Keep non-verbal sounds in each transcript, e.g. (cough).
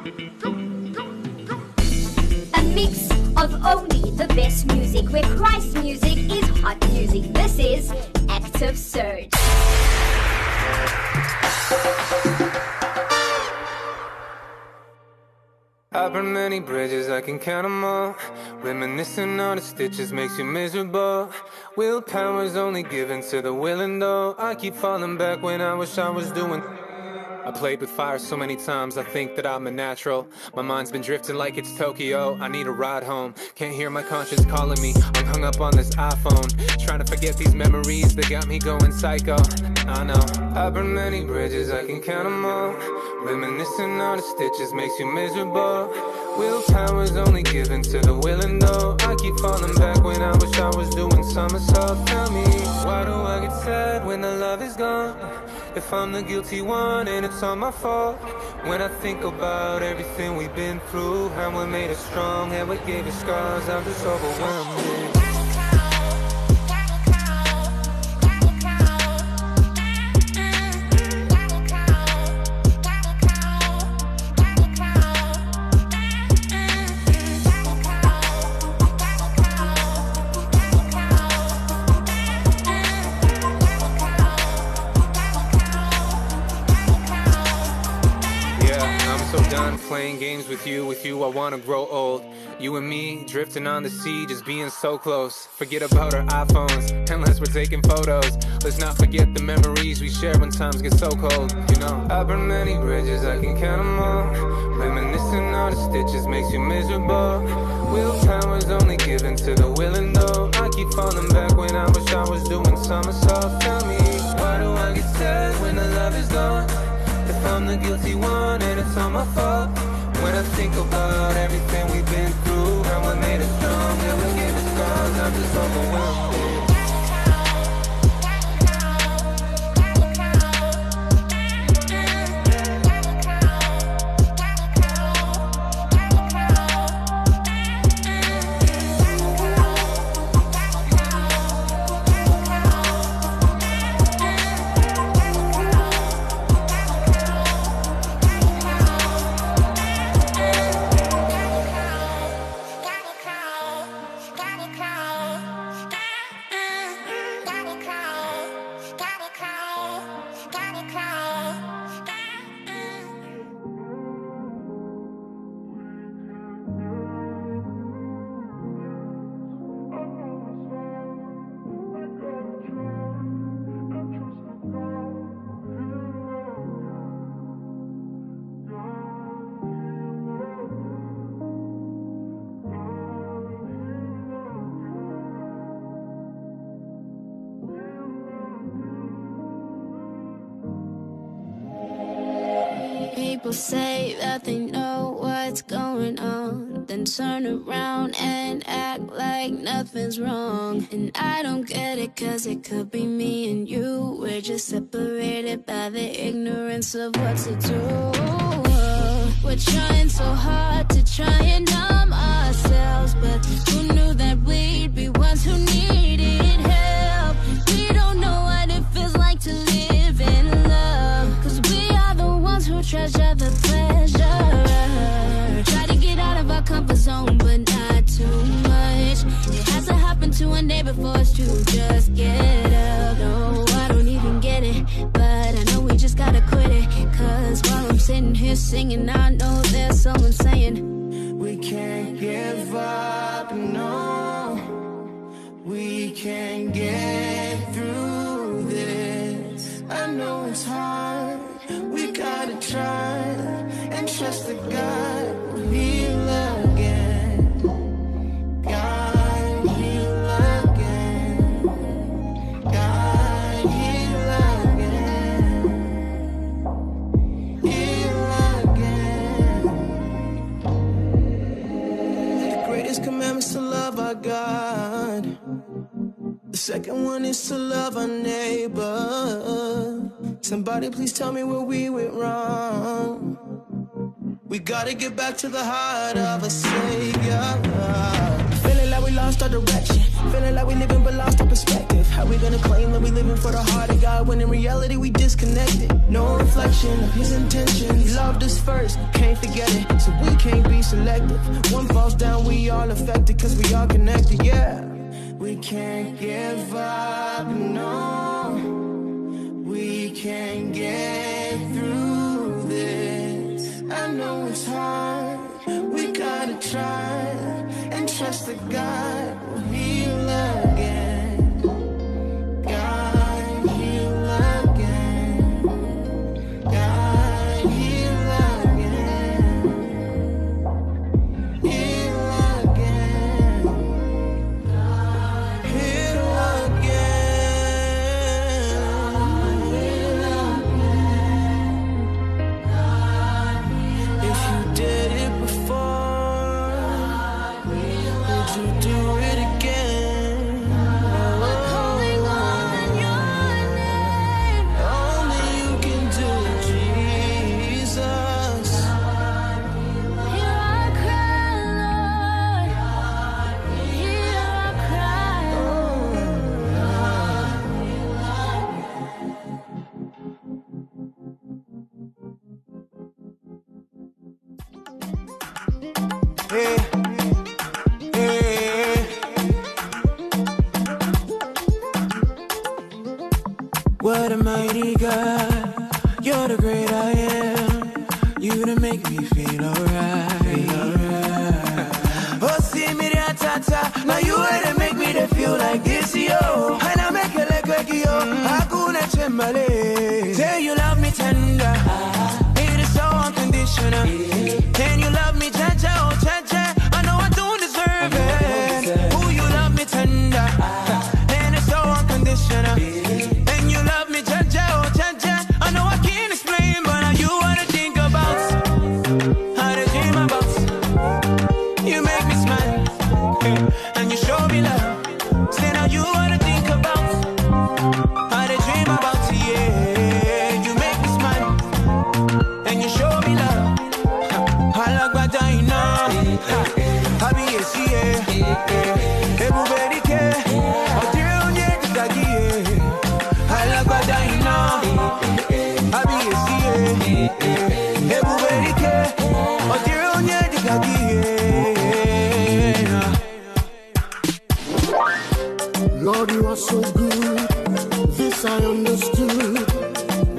A mix of only the best music, where Christ music is hot music. This is Active Surge. I burn many bridges, I can count them all. Reminiscing on the stitches makes you miserable. Willpower's only given to the willing, though. I keep falling back when I wish I was doing. I played with fire so many times, I think that I'm a natural. My mind's been drifting like it's Tokyo. I need a ride home. Can't hear my conscience calling me. I'm hung up on this iPhone. Trying to forget these memories that got me going psycho. I know. I burned many bridges, I can count them all. Reminiscing on the stitches makes you miserable. Willpower's only given to the willing, though. I keep falling back when I wish I was doing somersaults. Tell me, why do I get sad when the love is gone? If I'm the guilty one and it's all my fault. When I think about everything we've been through, how we made us strong, how we gave us scars, I'm just overwhelmed. Wanna grow old. You and me drifting on the sea, just being so close. Forget about our iPhones, unless we're taking photos. Let's not forget the memories we share when times get so cold. You know, I burn many bridges, I can count them all. Reminiscing on the stitches makes you miserable. Willpower's only given to the willing, though. I keep falling back when I wish I was doing somersaults. Tell me, why do I get sad when the love is gone? If I'm the guilty one and it's all my fault When I think about everything we've been through. How I made us strong, we gave us scars I'm just overwhelmed People say that they know what's going on, then turn around and act like nothing's wrong. And I don't get it, cause it could be me and you. We're just separated by the ignorance of what to do. We're trying so hard to try and numb ourselves, but who knew that we'd be ones who needed treasure the pleasure. Try to get out of our comfort zone, but not too much. It hasn't happened to a day before us to just get up. No, I don't even get it, but I know we just gotta quit it. Cause while I'm sitting here singing, I know there's someone saying, We can't give up, no. We can't get try and trust that God will heal again. God heal again. God heal again. Heal again. The greatest commandments to love our God. The second one is to love our neighbor. Somebody please tell me where we went wrong. We gotta get back to the heart of a savior. Feeling like we lost our direction. Feeling like we living but lost our perspective. How we gonna claim that we living for the heart of God when in reality we disconnected? No reflection of his intention. He loved us first, can't forget it. So we can't be selective. One falls down, we all affected, cause we all connected, yeah. We can't give up, no. It's hard, we gotta try and trust the God This I understood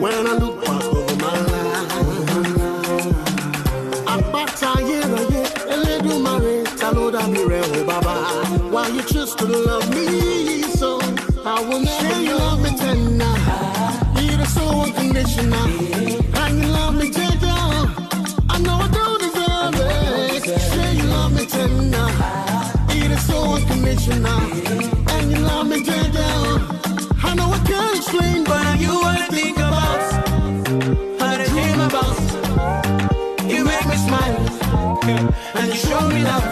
when I look back over my life. Àpáta ayérayé, Elédùmarè, ta ló dàbí rẹ̀ o bàbá? Why you choose to love me so? I will never you love me tender. It is so unconditional. And you love me tender. I know I don't deserve it. Say you love me tender. It is so unconditional. Now you wanna think about. How about. You make me smile. (laughs) And you show me love.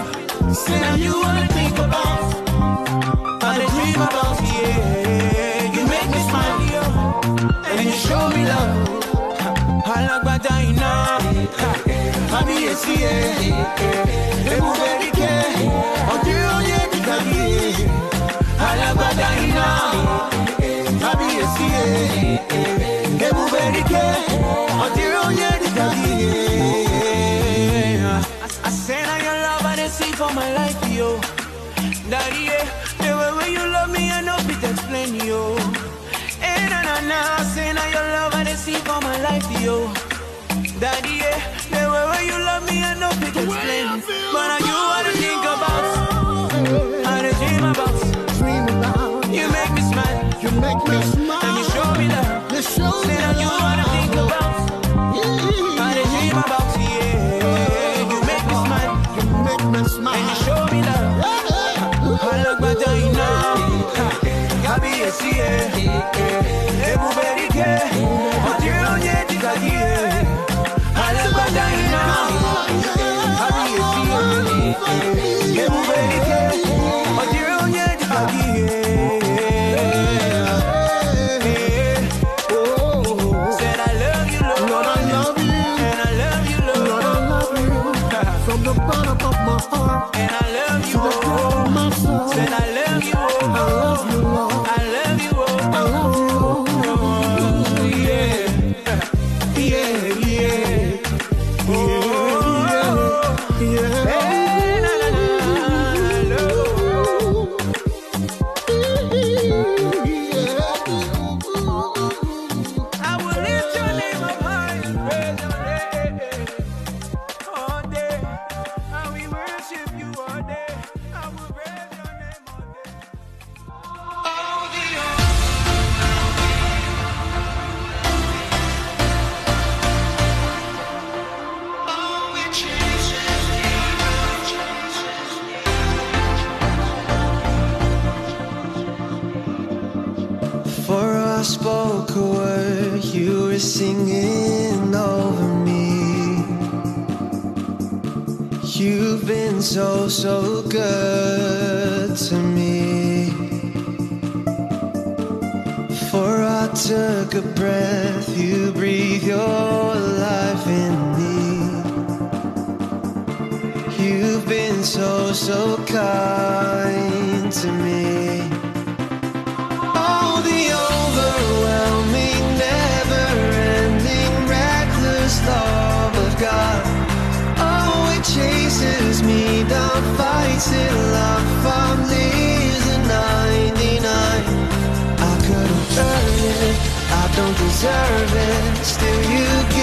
You think about. About. Yeah. You make me smile. And you show me love. (laughs) (laughs) na, say now your love I dey see for my life, yo. Daddy, yeah, the way way you love me, I know fit explain. But now you wanna think about, to dream about. dream about. You make me smile, You make me smile. and you show me love. You show me Say now you wanna think about, kábíyèsí ẹ̀, ebubedike, ọ̀dẹ́rẹ́ onye dìgbàgì ẹ̀. Alagbada iná, kábíyèsí ẹ̀, spoke a word, you were singing over me. You've been so, so good to me. For I took a breath, you breathe your life in so kind to me. All the overwhelming, never ending, reckless love of God. Oh, it chases me down, fights it love I'm losing 99. I couldn't earn it, I don't deserve it, still you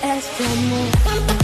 Mm-hmm.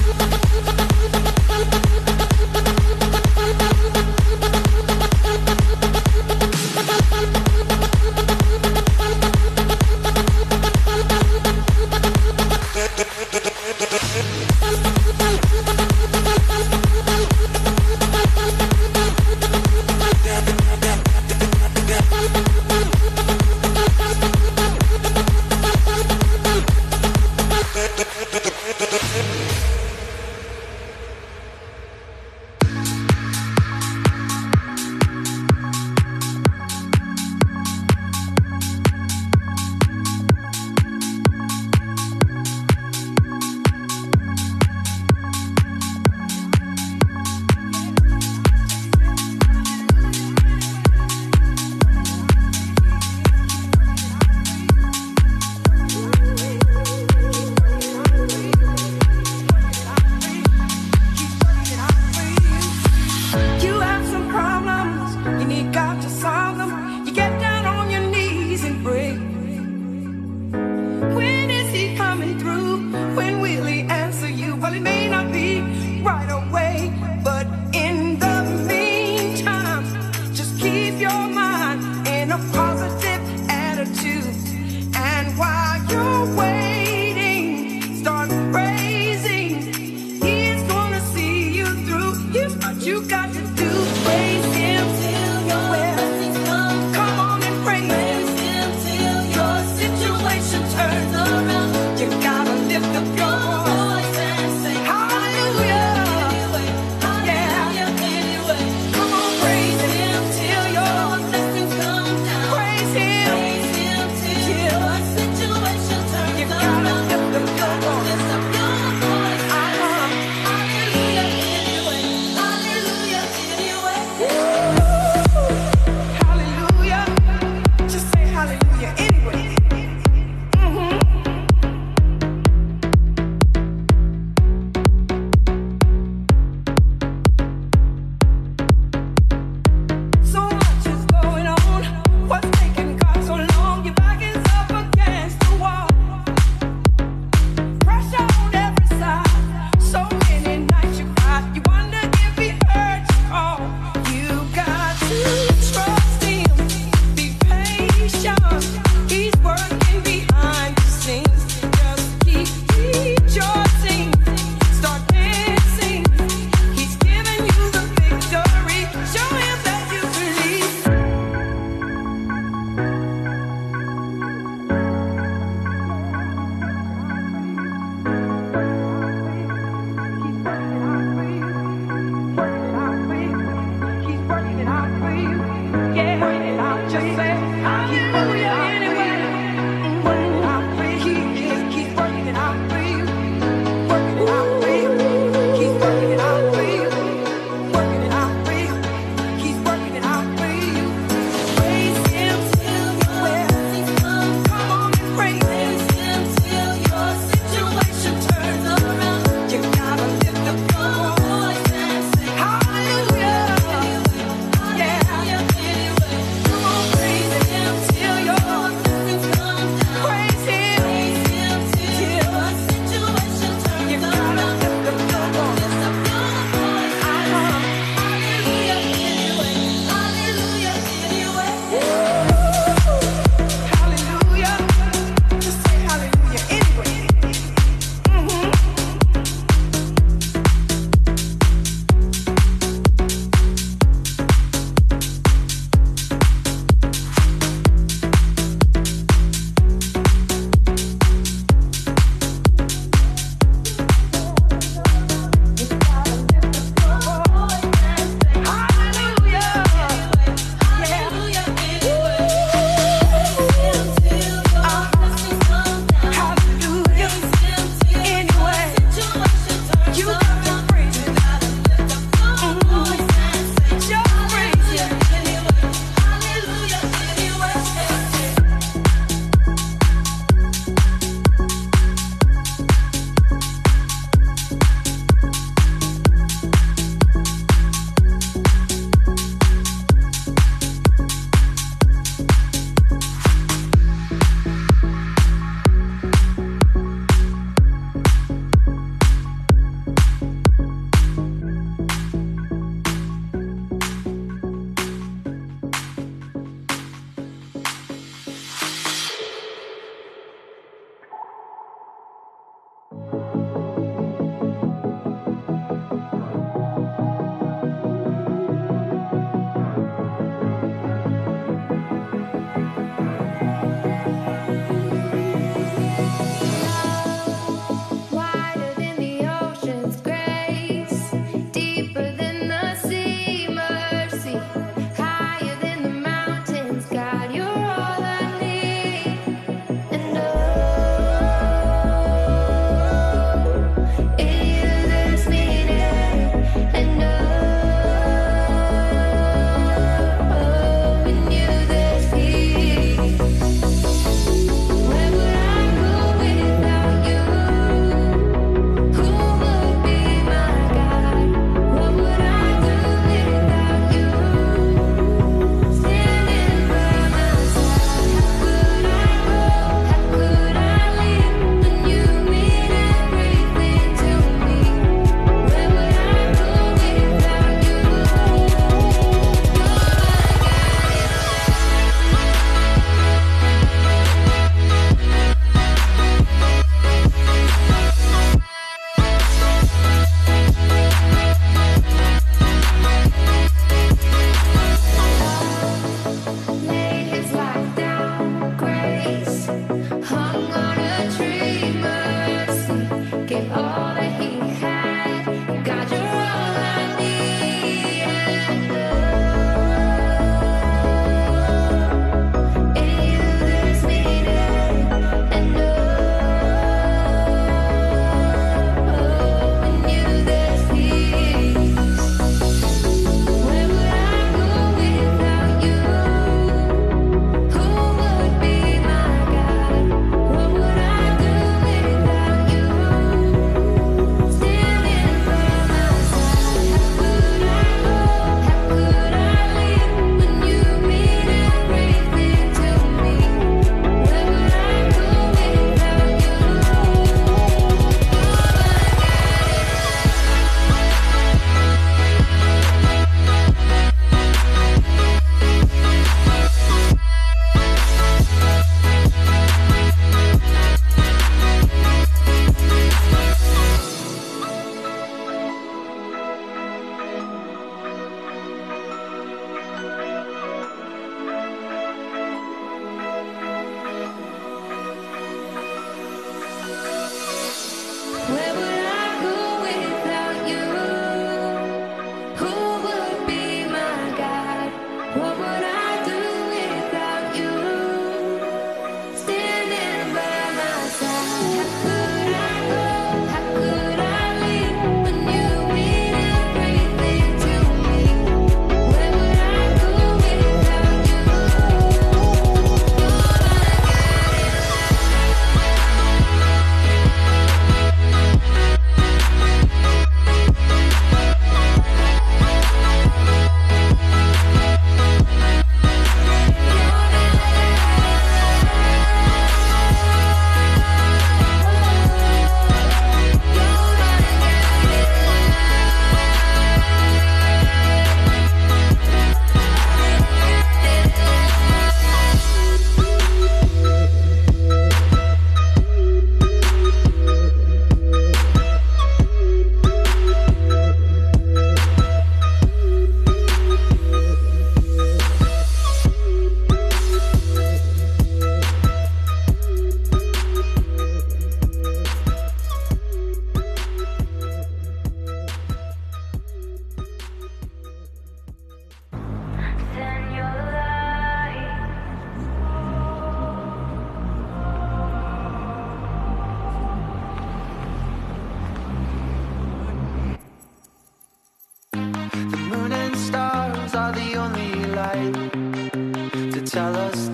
tell us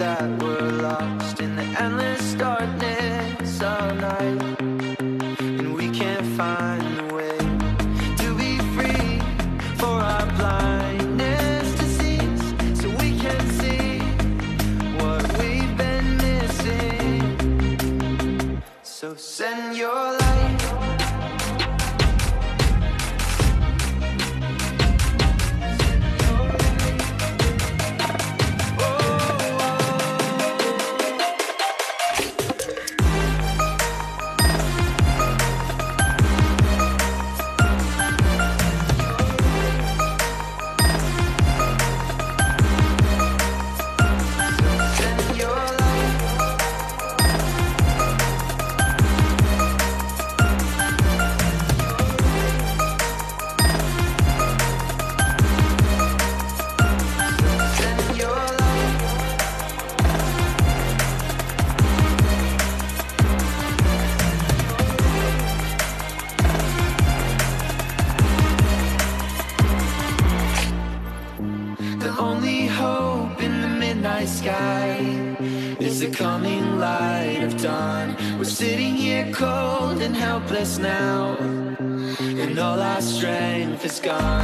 strength